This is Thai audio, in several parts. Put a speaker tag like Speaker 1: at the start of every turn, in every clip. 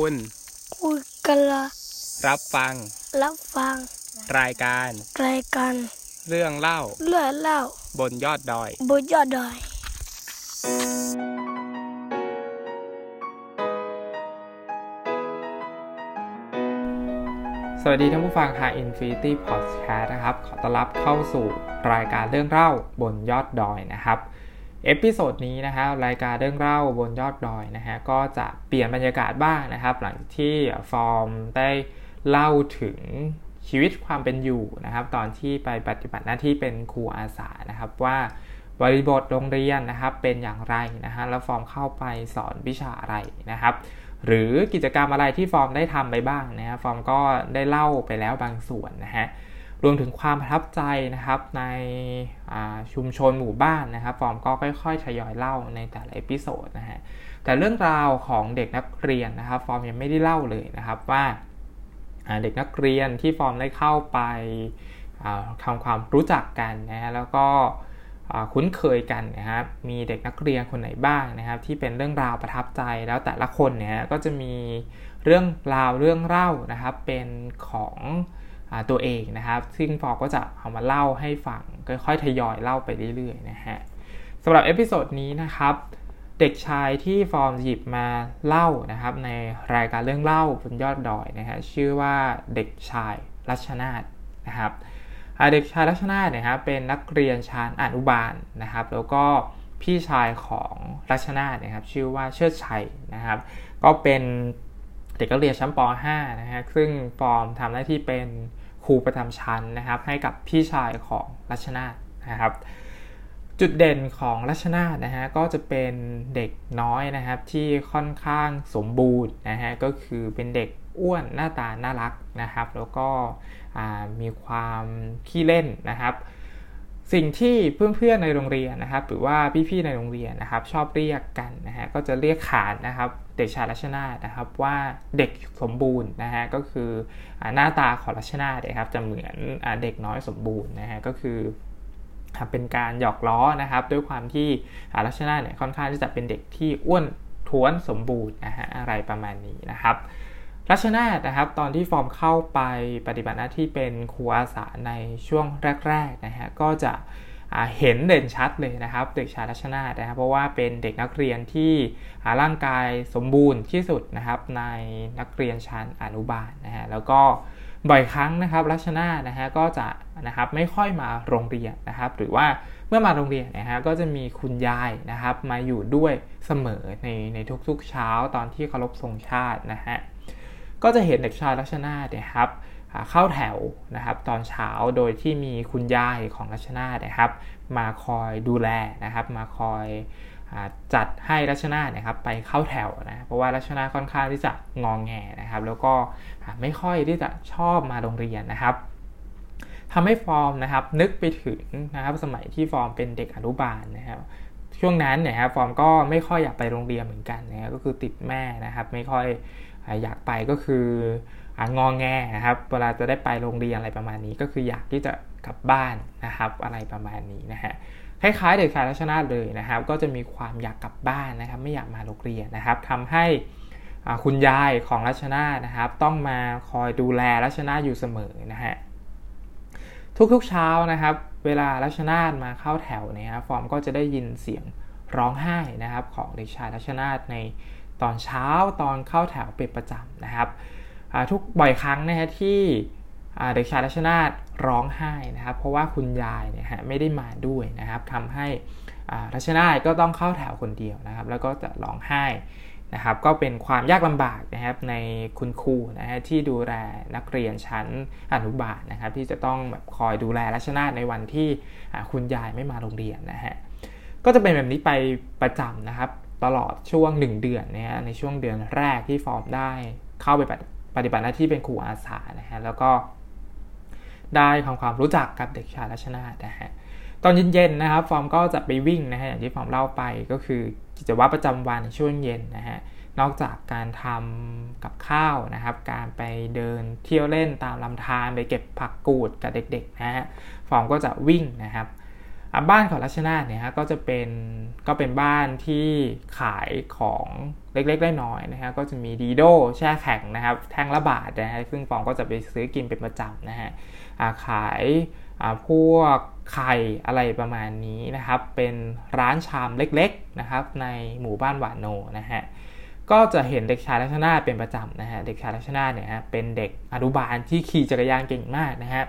Speaker 1: คุณ
Speaker 2: คุยกันละ
Speaker 1: รับฟัง
Speaker 2: รับฟัง
Speaker 1: รายการ
Speaker 2: รายการ
Speaker 1: เรื่องเล่า
Speaker 2: เรื่องเล่า
Speaker 1: บนยอดดอย
Speaker 2: บนยอดดอย
Speaker 3: สวัสดีท่านผู้ฟังทาง Infinity Podcast นะครับ ขอต้อนรับเข้าสู่รายการเรื่องเล่าบนยอดดอยนะครับ episode นี้นะฮะรายการเรื่องเล่าบนยอดดอยนะฮะก็จะเปลี่ยนบรรยากาศบ้างนะครับ หลังที่ฟอร์มได้เล่าถึงชีวิตความเป็นอยู่นะครับ ตอนที่ไปปฏิบัติหน้าที่เป็นครูอาสานะครับ ว่าบริบทโรงเรียนนะครับเป็นอย่างไรนะฮะแล้วฟอร์มเข้าไปสอนวิชาอะไรนะครับ หรือกิจกรรมอะไรที่ฟอร์มได้ทำไปบ้างนะฮะฟอร์มก็ได้เล่าไปแล้วบางส่วนนะฮะ รวมถึงความประทับใจนะครับในชุมชนหมู่บ้านนะครับ ฟอร์มก็ค่อยๆทยอยเล่าในแต่ละ episode นะฮะแต่เรื่องราวของเด็กนักเรียนนะครับ ฟอร์มยังไม่ได้เล่าเลยนะครับว่าเด็กนักเรียนที่ฟอร์มได้เข้าไปทำความรู้จักกันนะฮะแล้วก็คุ้นเคยกันนะครับมีเด็กนักเรียนคนไหนบ้างนะครับ ที่เป็นเรื่องราวประทับใจแล้วแต่ละคนเนี่ยก็จะมีเรื่องราวเรื่องเล่านะครับเป็นของ ตัวเองนะครับ ซึ่งฟอร์ก็จะเอามาเล่าให้ฟังค่อยๆทยอยเล่าไปเรื่อยๆนะฮะสำหรับ episode นี้นะครับเด็กชายที่ฟอร์มหยิบมาเล่านะครับ ในรายการเรื่องเล่าบนยอดดอยนะฮะชื่อว่าเด็กชายรัชนาธนะครับเด็กชายรัชนาธนะครับเป็นนักเรียนชั้นอนุบาลนะครับ แล้วก็พี่ชายของรัชนาธนะครับชื่อว่าเชิดชัยนะครับ ก็เป็นเด็กนักเรียนชั้นป .5 นะฮะซึ่งฟอร์มทำหน้าที่เป็น ครูประจำชั้นนะครับ ให้กับพี่ชายของรัชนาธนะครับ จุดเด่นของรัชนาธนะฮะก็จะเป็นเด็กน้อยนะครับที่ค่อนข้างสมบูรณ์นะฮะก็คือเป็นเด็กอ้วนหน้าตาน่ารักนะครับ แล้วก็มีความขี้เล่นนะครับ สิ่งที่เพื่อนๆในโรงเรียนนะครับ หรือว่าพี่ๆในโรงเรียนนะครับ ชอบเรียกกันนะฮะก็จะเรียกขานนะครับ เด็กชายรัชนาธนะครับ ว่าเด็กสมบูรณ์นะฮะก็คือหน้าตาของรัชนาธนะครับ จะเหมือนเด็กน้อยสมบูรณ์นะฮะก็คือเป็นการหยอกล้อนะครับ ด้วยความที่รัชนาเนี่ยค่อนข้างที่จะเป็นเด็กที่อ้วนท้วนสมบูรณ์นะฮะอะไรประมาณนี้นะครับ รัชนาธนะครับตอนที่ฟอร์มเข้าไปปฏิบัติหน้าที่เป็นครูอาสาในช่วงแรกๆนะฮะก็จะเห็นเด่นชัดเลยนะครับเด็กชายรัชนาธนะครับเพราะว่าเป็นเด็กนักเรียนที่ร่างกายสมบูรณ์ที่สุดนะครับในนักเรียนชั้นอนุบาลนะฮะแล้วก็บ่อยครั้งนะครับรัชนาธนะฮะก็จะนะครับไม่ค่อยมาโรงเรียนนะครับ หรือว่าเมื่อมาโรงเรียนนะฮะก็จะมีคุณยายนะครับมาอยู่ด้วยเสมอในในทุกๆเช้าตอนที่เคารพธงชาตินะฮะ ก็จะเห็นเด็กชายรัชนาเนี่ยครับเข้าแถวนะครับตอนเช้าโดยที่มีคุณยายของรัชนานะครับ มาคอยดูแลนะครับ มาคอยจัดให้รัชนาเนี่ยครับไปเข้าแถวนะเพราะว่ารัชนาค่อนข้างที่จะงองแงนะครับ แล้วก็ไม่ค่อยที่จะชอบมาโรงเรียนนะครับทำให้ฟอร์มนะครับนึกไปถึงนะครับสมัยที่ฟอร์มเป็นเด็กอนุบาลนะครับช่วงนั้นเนี่ยครับฟอร์มก็ไม่ค่อยอยากไปโรงเรียนเหมือนกันนะก็คือติดแม่นะครับ ไม่ค่อย อยากไปก็คืององแงนะครับ เวลาจะได้ไปโรงเรียนอะไรประมาณนี้ ก็คืออยากที่จะกลับบ้านนะครับ อะไรประมาณนี้นะฮะคล้ายๆเด็กชายรัชนาเลยนะครับ ก็จะมีความอยากกลับบ้านนะครับ ไม่อยากมาโรงเรียนนะครับทำให้คุณยายของรัชนานะครับ ต้องมาคอยดูแลรัชนาอยู่เสมอนะฮะทุกๆเช้านะครับ เวลารัชนามาเข้าแถวเนี่ยฟอร์มก็จะได้ยินเสียงร้องไห้นะครับ ของเด็กชายรัชนาใน ตอนเช้าตอนเข้าแถวเป็นประจำนะครับทุกบ่อยครั้งนะฮะที่เด็กชายรัชนาตร้องไห้นะครับ เพราะว่าคุณยายเนี่ยฮะไม่ได้มาด้วยนะครับทำให้รัชนาตก็ต้องเข้าแถวคนเดียวนะครับ แล้วก็จะร้องไห้นะครับก็เป็นความยากลำบากนะครับในคุณครูนะฮะที่ดูแลนักเรียนชั้นอนุบาลนะครับ ที่จะต้องแบบคอยดูแลรัชนาตในวันที่คุณยายไม่มาโรงเรียนนะฮะก็จะเป็นแบบนี้ไปประจำนะครับ ตลอดช่วง 1 เดือนนะฮะในช่วงเดือนแรกที่ฟอร์มได้เข้าไปปฏิบัติหน้าที่เป็นครูอาสานะฮะแล้วก็ได้ทำความรู้จักกับเด็กชายรัชนาตนะฮะตอนเย็นๆนะครับฟอร์มก็จะไปวิ่งนะฮะอย่างที่ฟอร์มเล่าไปก็คือกิจวัตรประจำวันช่วงเย็นนะฮะนอกจากการทำกับข้าวนะครับ การไปเดินเที่ยวเล่นตามลำธารไปเก็บผักกูดกับเด็กๆนะฮะฟอร์มก็จะวิ่งนะครับ บ้านของรัชนาเนี่ยฮะก็จะเป็นก็เป็นบ้านที่ขายของเล็กๆได้น้อยนะฮะก็จะมีดีโดแช่แข็งนะครับแท่งละบาทนะฮะซึ่งฟองก็จะไปซื้อกินเป็นประจำนะฮะขายพวกไข่อะไรประมาณนี้นะครับ เป็นร้านชามเล็กๆนะครับในหมู่บ้านหวานโนนะฮะก็จะเห็นเด็กชายลักษณะเป็นประจำนะฮะเด็กชายลักษณะเนี่ยฮะเป็นเด็กอนุบาลที่ขี่จักรยานเก่งมากนะฮะ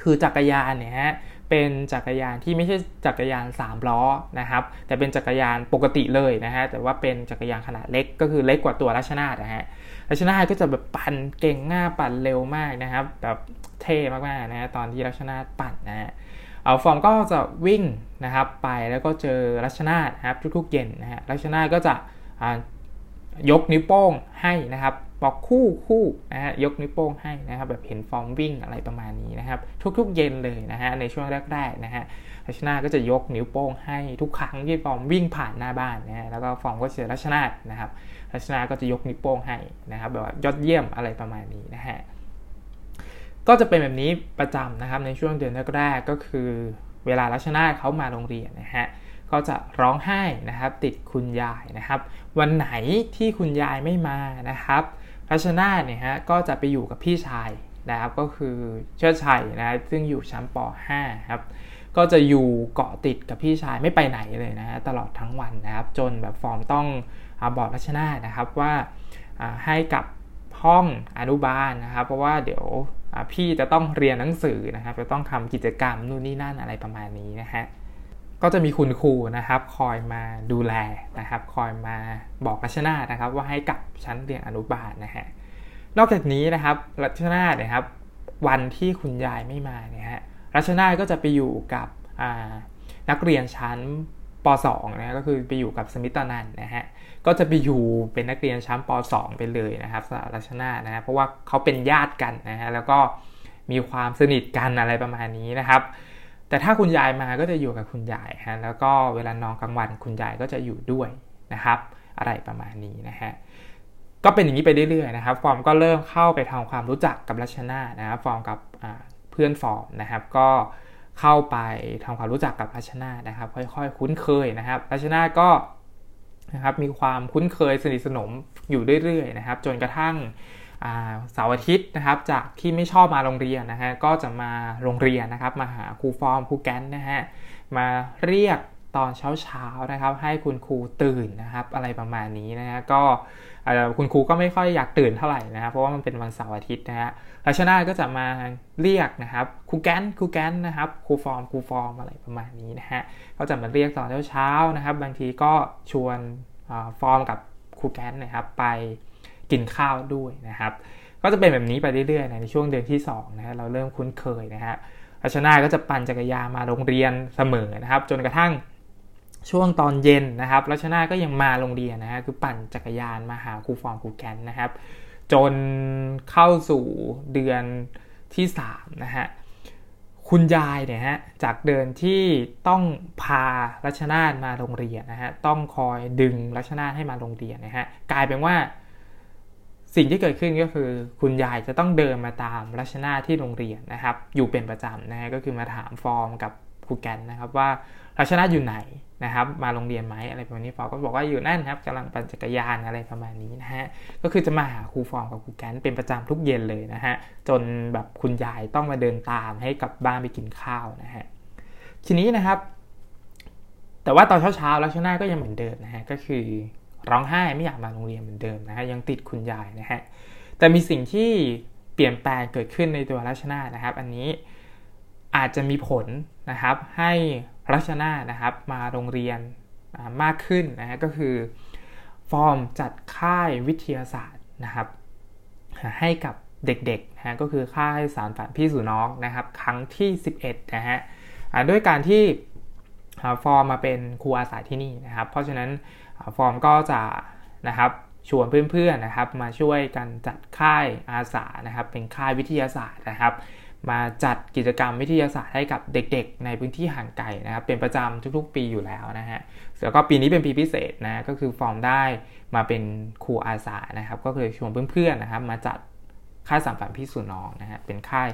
Speaker 3: คือจักรยานเนี่ยฮะ เป็นจักรยานที่ไม่ใช่จักรยาน 3 ล้อนะครับแต่เป็นจักรยานปกติเลยนะฮะแต่ว่าเป็นจักรยานขนาดเล็กก็คือเล็กกว่าตัวรัชนาธนะฮะรัชนาธก็จะแบบปั่นเก่งง่าปั่นเร็วมากนะครับแบบเท่มากๆนะฮะตอนที่รัชนาธปั่นนะฮะเอาฟอร์มก็จะวิ่งนะครับไปแล้วก็เจอรัชนาธนะครับทุกๆเย็นนะฮะรัชนาธก็จะยกนิ้วโป้งให้นะครับ บอกคู่คู่นะฮะยกนิ้วโป้งให้นะครับแบบเห็นฟอร์มวิ่งอะไรประมาณนี้นะครับ ทุกๆเย็นเลยนะฮะในช่วงแรกๆนะฮะรัชนาก็จะยกนิ้วโป้งให้ทุกครั้งที่ฟอร์มวิ่งผ่านหน้าบ้านนะฮะแล้วก็ฟอร์มก็เจอรัชนาธนะครับรัชนาก็จะยกนิ้วโป้งให้นะครับแบบว่ายอดเยี่ยมอะไรประมาณนี้นะฮะก็จะเป็นแบบนี้ประจำนะครับในช่วงเดือนแรกๆก็คือ เวลารัชนาเขามาโรงเรียนนะฮะก็จะร้องไห้นะครับติดคุณยายนะครับ วันไหนที่คุณยายไม่มานะครับ รัชนาเนี่ยฮะก็จะไปอยู่กับพี่ชายนะครับก็คือเชิดชัยนะซึ่งอยู่ชั้นป .5 ครับก็จะอยู่เกาะติดกับพี่ชายไม่ไปไหนเลยนะฮะตลอดทั้งวันนะครับ จนแบบฟอร์มต้องอบอกรัชนานะครับว่าให้กับห้องอนุบาลนะครับ เพราะว่าเดี๋ยวพี่จะต้องเรียนหนังสือนะครับ จะต้องทำกิจกรรมนู่นนี่นั่นอะไรประมาณนี้นะฮะ ก็จะมีคุณครูนะครับ คอยมาดูแลนะครับ คอยมาบอกรัชนานะครับ ว่าให้กลับชั้นเรียนอนุบาลนะฮะนอกจากนี้นะครับรัชนานะครับ วันที่คุณยายไม่มาเนี่ยฮะรัชนาก็จะไปอยู่กับนักเรียนชั้นป .2 นะก็คือไปอยู่กับสมิตานันนะฮะก็จะไปอยู่เป็นนักเรียนชั้นป .2 ไปเลยนะครับสรัชนานะฮะเพราะว่าเขาเป็นญาติกันนะฮะแล้วก็มีความสนิทกันอะไรประมาณนี้นะครับ แต่ถ้าคุณยายมาก็จะอยู่กับคุณยายฮะแล้วก็เวลานอนกลางวันคุณยายก็จะอยู่ด้วยนะครับ อะไรประมาณนี้นะฮะก็เป็นอย่างนี้ไปเรื่อยๆนะครับ ฟอร์มก็เริ่มเข้าไปทำความรู้จักกับรัชนานะครับ ฟอร์มกับเพื่อนฟอร์มนะครับ ก็เข้าไปทำความรู้จักกับรัชนานะครับ ค่อยๆ คุ้นเคยนะครับรัชนาก็นะครับมีความคุ้นเคยสนิทสนมอยู่เรื่อยๆนะครับ จนกระทั่ง เสาร์อาทิตย์นะครับ จากที่ไม่ชอบมาโรงเรียนนะฮะก็จะมาโรงเรียนนะครับ มาหาครูฟอร์มครูแกนนะฮะมาเรียกตอนเช้าๆนะครับ ให้คุณครูตื่นนะครับ อะไรประมาณนี้นะฮะก็คุณครูก็ไม่ค่อยอยากตื่นเท่าไหร่นะครับเพราะว่ามันเป็นวันเสาร์อาทิตย์นะฮะรัชนาธก็จะมาเรียกนะครับครูแกนครูแกนนะครับครูฟอร์มครูฟอร์มอะไรประมาณนี้นะฮะก็จะมาเรียกตอนเช้าๆนะครับ บางทีก็ชวนฟอร์มกับครูแกนนะครับไป กินข้าวด้วยนะครับ ก็จะเป็นแบบนี้ไปเรื่อยๆในช่วงเดือนที่2นะฮะเราเริ่มคุ้นเคยนะฮะราชนาก็จะปั่นจักรยานมาโรงเรียนเสมอนะครับ จนกระทั่งช่วงตอนเย็นนะครับรัชนาก็ยังมาโรงเรียนนะฮะคือปั่นจักรยานมาหาครูฟอร์มครูแกนนะครับ จนเข้าสู่เดือนที่3นะฮะคุณยายเนี่ยฮะจากเดินที่ต้องพารัชนาธมาโรงเรียนนะฮะต้องคอยดึงรัชนาธให้มาโรงเรียนนะฮะกลายเป็นว่า สิ่งที่เกิดขึ้นก็คือ คุณยายจะต้องเดินมาตามรัชนาที่โรงเรียนนะครับ อยู่เป็นประจำนะฮะก็คือมาถามฟอร์มกับครูแกนนะครับว่ารัชนาอยู่ไหนนะครับ มาโรงเรียนไหมอะไรประมาณนี้ฟอร์มก็บอกว่าอยู่นั่นครับกำลังปั่นจักรยานอะไรประมาณนี้นะฮะก็คือจะมาหาครูฟอร์มกับครูแกนเป็นประจำทุกเย็นเลยนะฮะจนแบบคุณยายต้องมาเดินตามให้กลับบ้านไปกินข้าวนะฮะทีนี้นะครับ แต่ว่าตอนเช้าๆรัชนาก็ยังเหมือนเดิมนะฮะก็คือ ร้องไห้ไม่อยากมาโรงเรียนเหมือนเดิมนะฮะยังติดคุณยายนะฮะแต่มีสิ่งที่เปลี่ยนแปลงเกิดขึ้นในตัวรัชนานะครับ อันนี้อาจจะมีผลนะครับให้รัชนานะครับมาโรงเรียนมากขึ้นนะฮะก็คือฟอร์มจัดค่ายวิทยาศาสตร์นะครับ ให้กับเด็กๆนะฮะก็คือค่ายสารฝันพี่สู่น้องนะครับ ครั้งที่ 11นะฮะด้วยการที่ฟอร์มมาเป็นครูอาสาที่นี่นะครับ เพราะฉะนั้น ฟอร์มก็จะนะครับชวนเพื่อนๆนะครับ มาช่วยกันจัดค่ายอาสานะครับ เป็นค่ายวิทยาศาสตร์นะครับ มาจัดกิจกรรมวิทยาศาสตร์ให้กับเด็กๆ ในพื้นที่ห่างไกลนะครับ เป็นประจำทุกๆ ปีอยู่แล้วนะฮะแล้วก็ปีนี้เป็นปีพิเศษนะก็คือฟอร์มได้มาเป็นครูอาสานะครับ ก็คือชวนเพื่อนๆนะครับ มาจัดค่ายสามฝันพี่สู่น้องนะฮะเป็นค่าย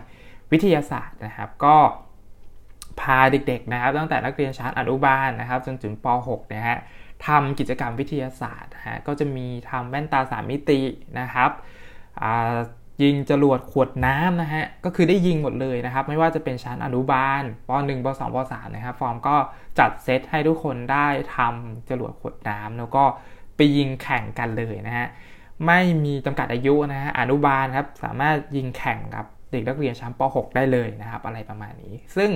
Speaker 3: วิทยาศาสตร์นะครับ ก็พาเด็กๆนะครับ ตั้งแต่นักเรียนชั้นอนุบาลนะครับ จนถึงป .6 นะฮะ ทำกิจกรรมวิทยาศาสตร์ฮะก็จะมีทำแว่นตาสามมิตินะครับยิงจรวดขวดน้ำนะฮะก็คือได้ยิงหมดเลยนะครับ ไม่ว่าจะเป็นชั้นอนุบาลป .1 ป .2 ป .3 นะครับฟอร์มก็จัดเซตให้ทุกคนได้ทำจรวดขวดน้ำแล้วก็ไปยิงแข่งกันเลยนะฮะไม่มีจำกัดอายุนะฮะอนุบาลครับสามารถยิงแข่งกับเด็กนักเรียนชั้นป .6 ได้เลยนะครับ อะไรประมาณนี้ ซึ่ง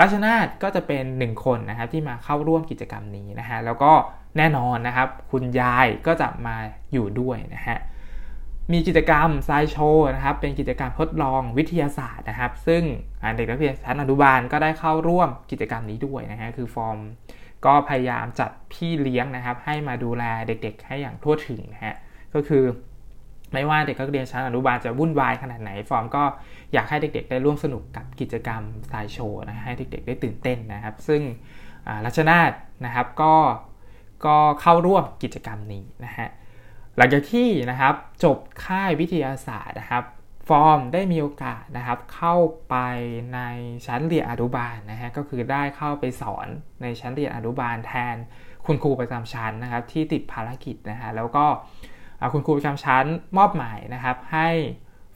Speaker 3: รัชนาทก็จะเป็นหนึ่งคนนะครับที่มาเข้าร่วมกิจกรรมนี้นะฮะแล้วก็แน่นอนนะครับ คุณยายก็จะมาอยู่ด้วยนะฮะมีกิจกรรมไซโชว์นะครับเป็นกิจกรรมทดลองวิทยาศาสตร์นะครับ ซึ่งเด็กนักเรียนชั้นอนุบาลก็ได้เข้าร่วมกิจกรรมนี้ด้วยนะฮะคือฟอร์มก็พยายามจัดพี่เลี้ยงนะครับ ให้มาดูแลเด็กๆ ให้อย่างทั่วถึงนะฮะก็คือ ไม่ว่าเด็กนักเรียนชั้นอนุบาลจะวุ่นวายขนาดไหนฟอร์มก็อยากให้เด็ก ๆ ได้ร่วมสนุกกับกิจกรรมสายโชว์นะให้เด็ก ๆ ได้ตื่นเต้นนะครับ ซึ่งรัชนาทนะครับก็ก็เข้าร่วมกิจกรรมนี้นะฮะหลังจากที่นะครับจบค่ายวิทยาศาสตร์นะครับฟอร์มได้มีโอกาสนะครับเข้าไปในชั้นเรียนอนุบาลนะฮะก็คือได้เข้าไปสอนในชั้นเรียนอนุบาลแทนคุณครูประจำชั้นนะครับที่ติดภารกิจนะฮะแล้วก็ คุณครูประจำชั้นมอบหมายนะครับ ให้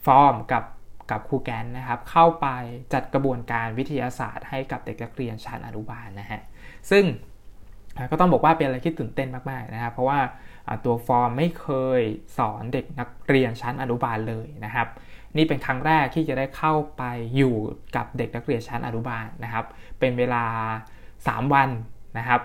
Speaker 3: ฟอร์มกับกับครูแกนนะครับ เข้าไปจัดกระบวนการวิทยาศาสตร์ให้กับเด็กนักเรียนชั้นอนุบาลนะฮะซึ่งก็ต้องบอกว่าเป็นอะไรที่ตื่นเต้นมากๆนะครับ เพราะว่าตัวฟอร์มไม่เคยสอนเด็กนักเรียนชั้นอนุบาลเลยนะครับ นี่เป็นครั้งแรกที่จะได้เข้าไปอยู่กับเด็กนักเรียนชั้นอนุบาลนะครับ เป็นเวลา 3 วันนะครับ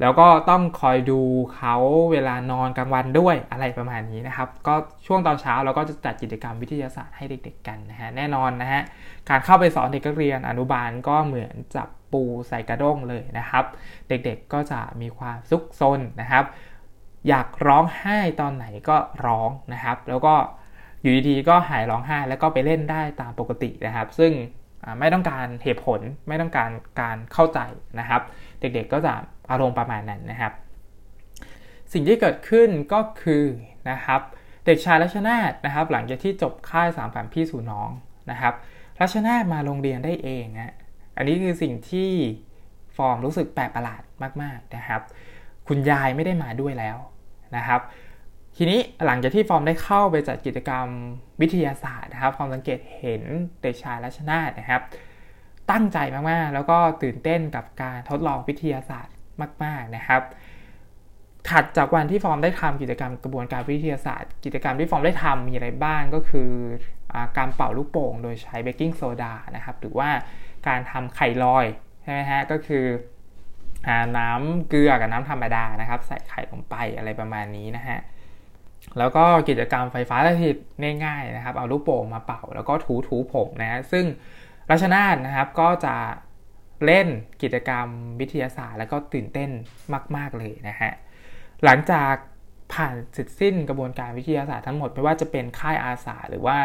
Speaker 3: แล้วก็ต้องคอยดูเขาเวลานอนกลางวันด้วยอะไรประมาณนี้นะครับ ก็ช่วงตอนเช้าเราก็จะจัดกิจกรรมวิทยาศาสตร์ให้เด็ก ๆ กันนะฮะแน่นอนนะฮะการเข้าไปสอนเด็กนักเรียนอนุบาลก็เหมือนจับปูใส่กระด้งเลยนะครับ เด็กๆก็จะมีความซุกซนนะครับ อยากร้องไห้ตอนไหนก็ร้องนะครับ แล้วก็อยู่ดีๆก็หายร้องไห้แล้วก็ไปเล่นได้ตามปกตินะครับ ซึ่งไม่ต้องการเหตุผลไม่ต้องการการเข้าใจนะครับ เด็กๆก็จะ อารมณ์ประมาณนั้นนะครับ สิ่งที่เกิดขึ้นก็คือนะครับเด็กชายรัชนาธนะครับ หลังจากที่จบค่ายสามผันพี่สู่น้องนะครับรัชนาธมาโรงเรียนได้เองนะอันนี้คือสิ่งที่ฟอร์มรู้สึกแปลกประหลาดมากๆนะครับ คุณยายไม่ได้มาด้วยแล้วนะครับ ทีนี้หลังจากที่ฟอร์มได้เข้าไปจัดกิจกรรมวิทยาศาสตร์นะครับฟอร์มสังเกตเห็นเด็กชายรัชนาธนะครับ ตั้งใจมากๆ แล้วก็ตื่นเต้นกับการทดลองวิทยาศาสตร์ มาก ๆนะครับ ถัดจากวันที่ฟอร์มได้ทำกิจกรรมกระบวนการวิทยาศาสตร์ กิจกรรมที่ฟอร์มได้ทำมีอะไรบ้างก็คืออการเป่าลูกโป่งโดยใช้เบกกิ้งโซดานะครับ หรือว่าการทำไข่ลอยใช่ไหมฮะก็คือน้ำเกลือกับน้ำธรรมดานะครับ ใส่ไข่ลงไปอะไรประมาณนี้นะฮะแล้วก็กิจกรรมไฟฟ้าสถิตง่ายๆนะครับ เอาลูกโป่งมาเป่าแล้วก็ถูถูผมนะฮะซึ่งรัชนาธนะครับก็จะ เล่นกิจกรรมวิทยาศาสตร์ แล้วก็ตื่นเต้นมาก ๆ เลยนะฮะ หลังจากผ่านเสร็จสิ้นกระบวนการวิทยาศาสตร์ทั้งหมดไม่ว่าจะเป็นค่ายอาสาหรือว่า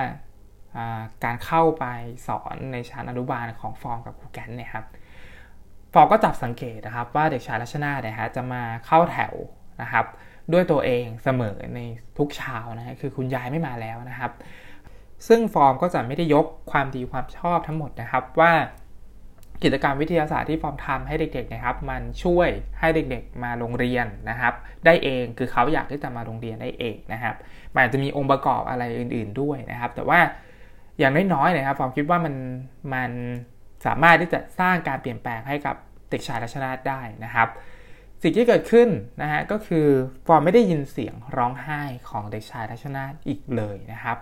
Speaker 3: การเข้าไปสอนในชั้นอนุบาลของฟอร์มกับครูแกนเนี่ยครับฟอร์มก็จับสังเกตนะครับว่าเด็กชายรัชนาเนี่ยฮะจะมาเข้าแถวนะครับด้วยตัวเองเสมอในทุกเช้านะฮะคือคุณยายไม่มาแล้วนะครับ ซึ่งฟอร์มก็จะไม่ได้ยกความดีความชอบทั้งหมดนะครับว่า กิจกรรมวิทยาศาสตร์ที่ฟอร์มทำให้เด็กๆนะครับ มันช่วยให้เด็กๆมาโรงเรียนนะครับ ได้เองคือเขาอยากที่จะมาโรงเรียนได้เองนะครับมันอาจจะมีองค์ประกอบอะไรอื่น ๆด้วยนะครับ แต่ว่าอย่างน้อยๆนะครับฟอร์มคิดว่ามันมันสามารถที่จะสร้างการเปลี่ยนแปลงให้กับเด็กชายรัชนาธได้นะครับ สิ่งที่เกิดขึ้นนะฮะก็คือฟอร์มไม่ได้ยินเสียงร้องไห้ของเด็กชายรัชนาธอีกเลยนะครับ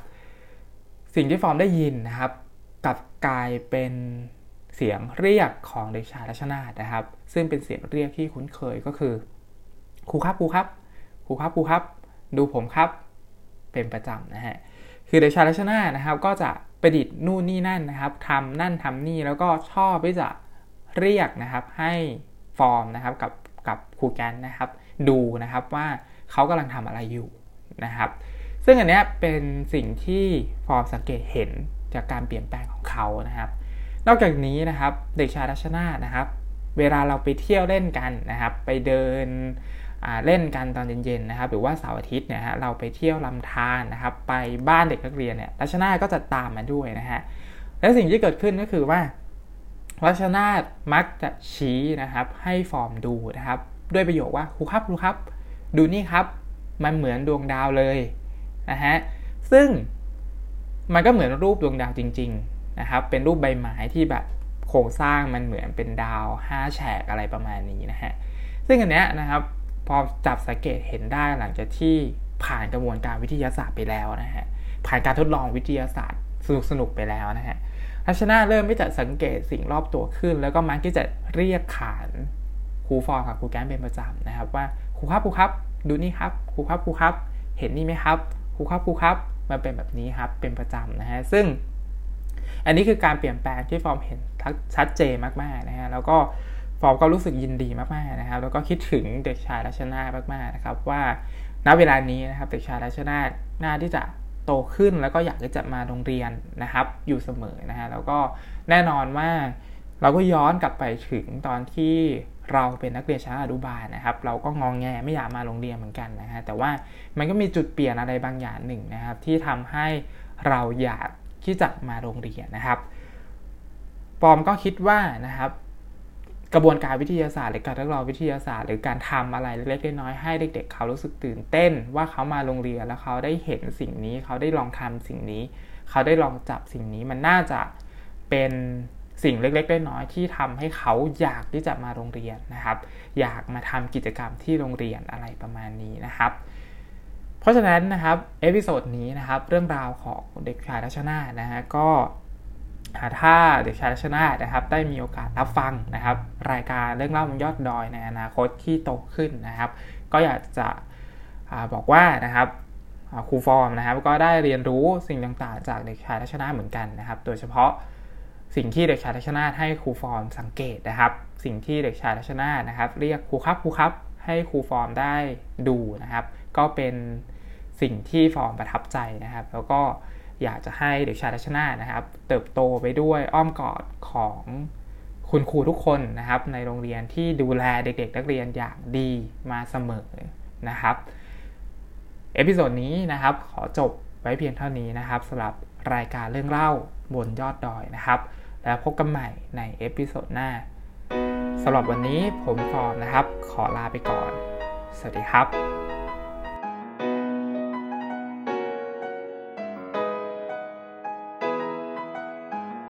Speaker 3: สิ่งที่ฟอร์มได้ยินนะครับกลับกลายเป็น สียงเรียกของเด็กชายรัชนาธนะครับ ซึ่งเป็นเสียงเรียกที่คุ้นเคยก็คือครูครับครูครับครูครับครูครับ ดูผมครับ เป็นประจำนะฮะคือเด็กชายรัชนาธนะครับ ก็จะประดิษฐ์นู่นนี่นั่นนะครับทำนั่นทำนี่แล้วก็ชอบที่จะเรียกนะครับให้ฟอร์มนะครับกับกับครูแกนนะครับ ดูนะครับว่าเขากำลังทำอะไรอยู่นะครับ ซึ่งอันนี้เป็นสิ่งที่ฟอร์มสังเกตเห็นจากการเปลี่ยนแปลงของเขานะครับ นอกจากนี้นะครับเด็กชายรัชนานะครับ เวลาเราไปเที่ยวเล่นกันนะครับ ไปเดินเล่นกันตอนเย็นๆนะครับ หรือว่าเสาร์อาทิตย์เนี่ยฮะเราไปเที่ยวลำธารนะครับ ไปบ้านเด็กนักเรียนเนี่ยรัชนาก็จะตามมาด้วยนะฮะและสิ่งที่เกิดขึ้นก็คือว่ารัชนามักจะชี้นะครับ ให้ฟอร์มดูนะครับ ด้วยประโยคว่าครูครับครูครับ ดูนี่ครับ มันเหมือนดวงดาวเลยนะฮะซึ่งมันก็เหมือนรูปดวงดาวจริงๆ นะครับเป็นรูปใบไม้ที่แบบโครงสร้างมันเหมือนเป็นดาว5แฉกอะไรประมาณนี้นะฮะซึ่งอันเนี้ยนะครับพอจับสังเกตเห็นได้หลังจากที่ผ่านกระบวนการวิทยาศาสตร์ไปแล้วนะฮะผ่านการทดลองวิทยาศาสตร์สนุกสนุกไปแล้วนะฮะรัชนาเริ่มที่จะสังเกตสิ่งรอบตัวขึ้น แล้วก็มักที่จะเรียกขานครูฟอร์กับครูแก้มเป็นประจำนะครับ ว่าครูครับครูครับ ดูนี่ครับครูครับครูครับ เห็นนี่ไหมครับครูครับครูครับมันเป็นแบบนี้ครับเป็นประจำนะฮะซึ่ง อันนี้คือการเปลี่ยนแปลงที่ฟอร์มเห็นชัดเจนมากๆนะฮะแล้วก็ฟอร์มก็รู้สึกยินดีมากๆนะครับ แล้วก็คิดถึงเด็กชายรัชนามากๆนะครับ ว่าณเวลานี้นะครับเด็กชายรัชนาน่าที่จะโตขึ้นแล้วก็อยากที่จะมาโรงเรียนนะครับ อยู่เสมอนะฮะแล้วก็แน่นอนว่าเราก็ย้อนกลับไปถึงตอนที่เราเป็นนักเรียนชั้นอนุบาลนะครับ เราก็งองแงไม่อยากมาโรงเรียนเหมือนกันนะฮะแต่ว่ามันก็มีจุดเปลี่ยนอะไรบางอย่างหนึ่งนะครับ ที่ทำให้เราอยาก ที่จะมาโรงเรียนนะครับ ปอมก็คิดว่านะครับ กระบวนการวิทยาศาสตร์หรือการทดลองวิทยาศาสตร์ หรือการทำอะไรเล็กๆน้อยๆให้เด็กๆเขารู้สึกตื่นเต้น ว่าเขามาโรงเรียนแล้วเขาได้เห็นสิ่งนี้ เขาได้ลองทำสิ่งนี้ เขาได้ลองจับสิ่งนี้มันน่าจะเป็นสิ่งเล็กๆน้อยๆที่ทำให้เขาอยากที่จะมาโรงเรียนนะครับ อยากมาทำกิจกรรมที่โรงเรียนอะไรประมาณนี้นะครับ เพราะฉะนั้นนะครับ episode นี้นะครับเรื่องราวของเด็กชายรัชนาธนะฮะก็ถ้าเด็กชายรัชนาธนะครับได้มีโอกาสรับฟังนะครับ รายการเรื่องเล่าบนยอดดอยในอนาคตที่โตขึ้นนะครับ ก็อยากจะอบอกว่านะครับครูฟอร์มนะครับ ก็ได้เรียนรู้สิ่งต่างๆ จากเด็กชายรัชนาเหมือนกันนะครับ โดยเฉพาะสิ่งที่เด็กชายรัชนาให้ครูฟอร์มสังเกตนะครับ สิ่งที่เด็กชายรัชนานะครับ เรียกครูครับครูครับให้ครูฟอร์มได้ดูนะครับ ก็เป็นสิ่งที่ฟอร์มประทับใจนะครับ แล้วก็อยากจะให้เด็กชายรัชนานะครับ เติบโตไปด้วยอ้อมกอดของคุณครูทุกคนนะครับ ในโรงเรียนที่ดูแลเด็ก ๆ นักเรียนอย่างดีมาเสมอนะครับ episode นี้นะครับ ขอจบไว้เพียงเท่านี้นะครับสำหรับรายการเรื่องเล่าบนยอดดอยนะครับ แล้วพบกันใหม่ใน episode หน้าสำหรับวันนี้ผมฟอร์มนะครับ ขอลาไปก่อน สวัสดีครับ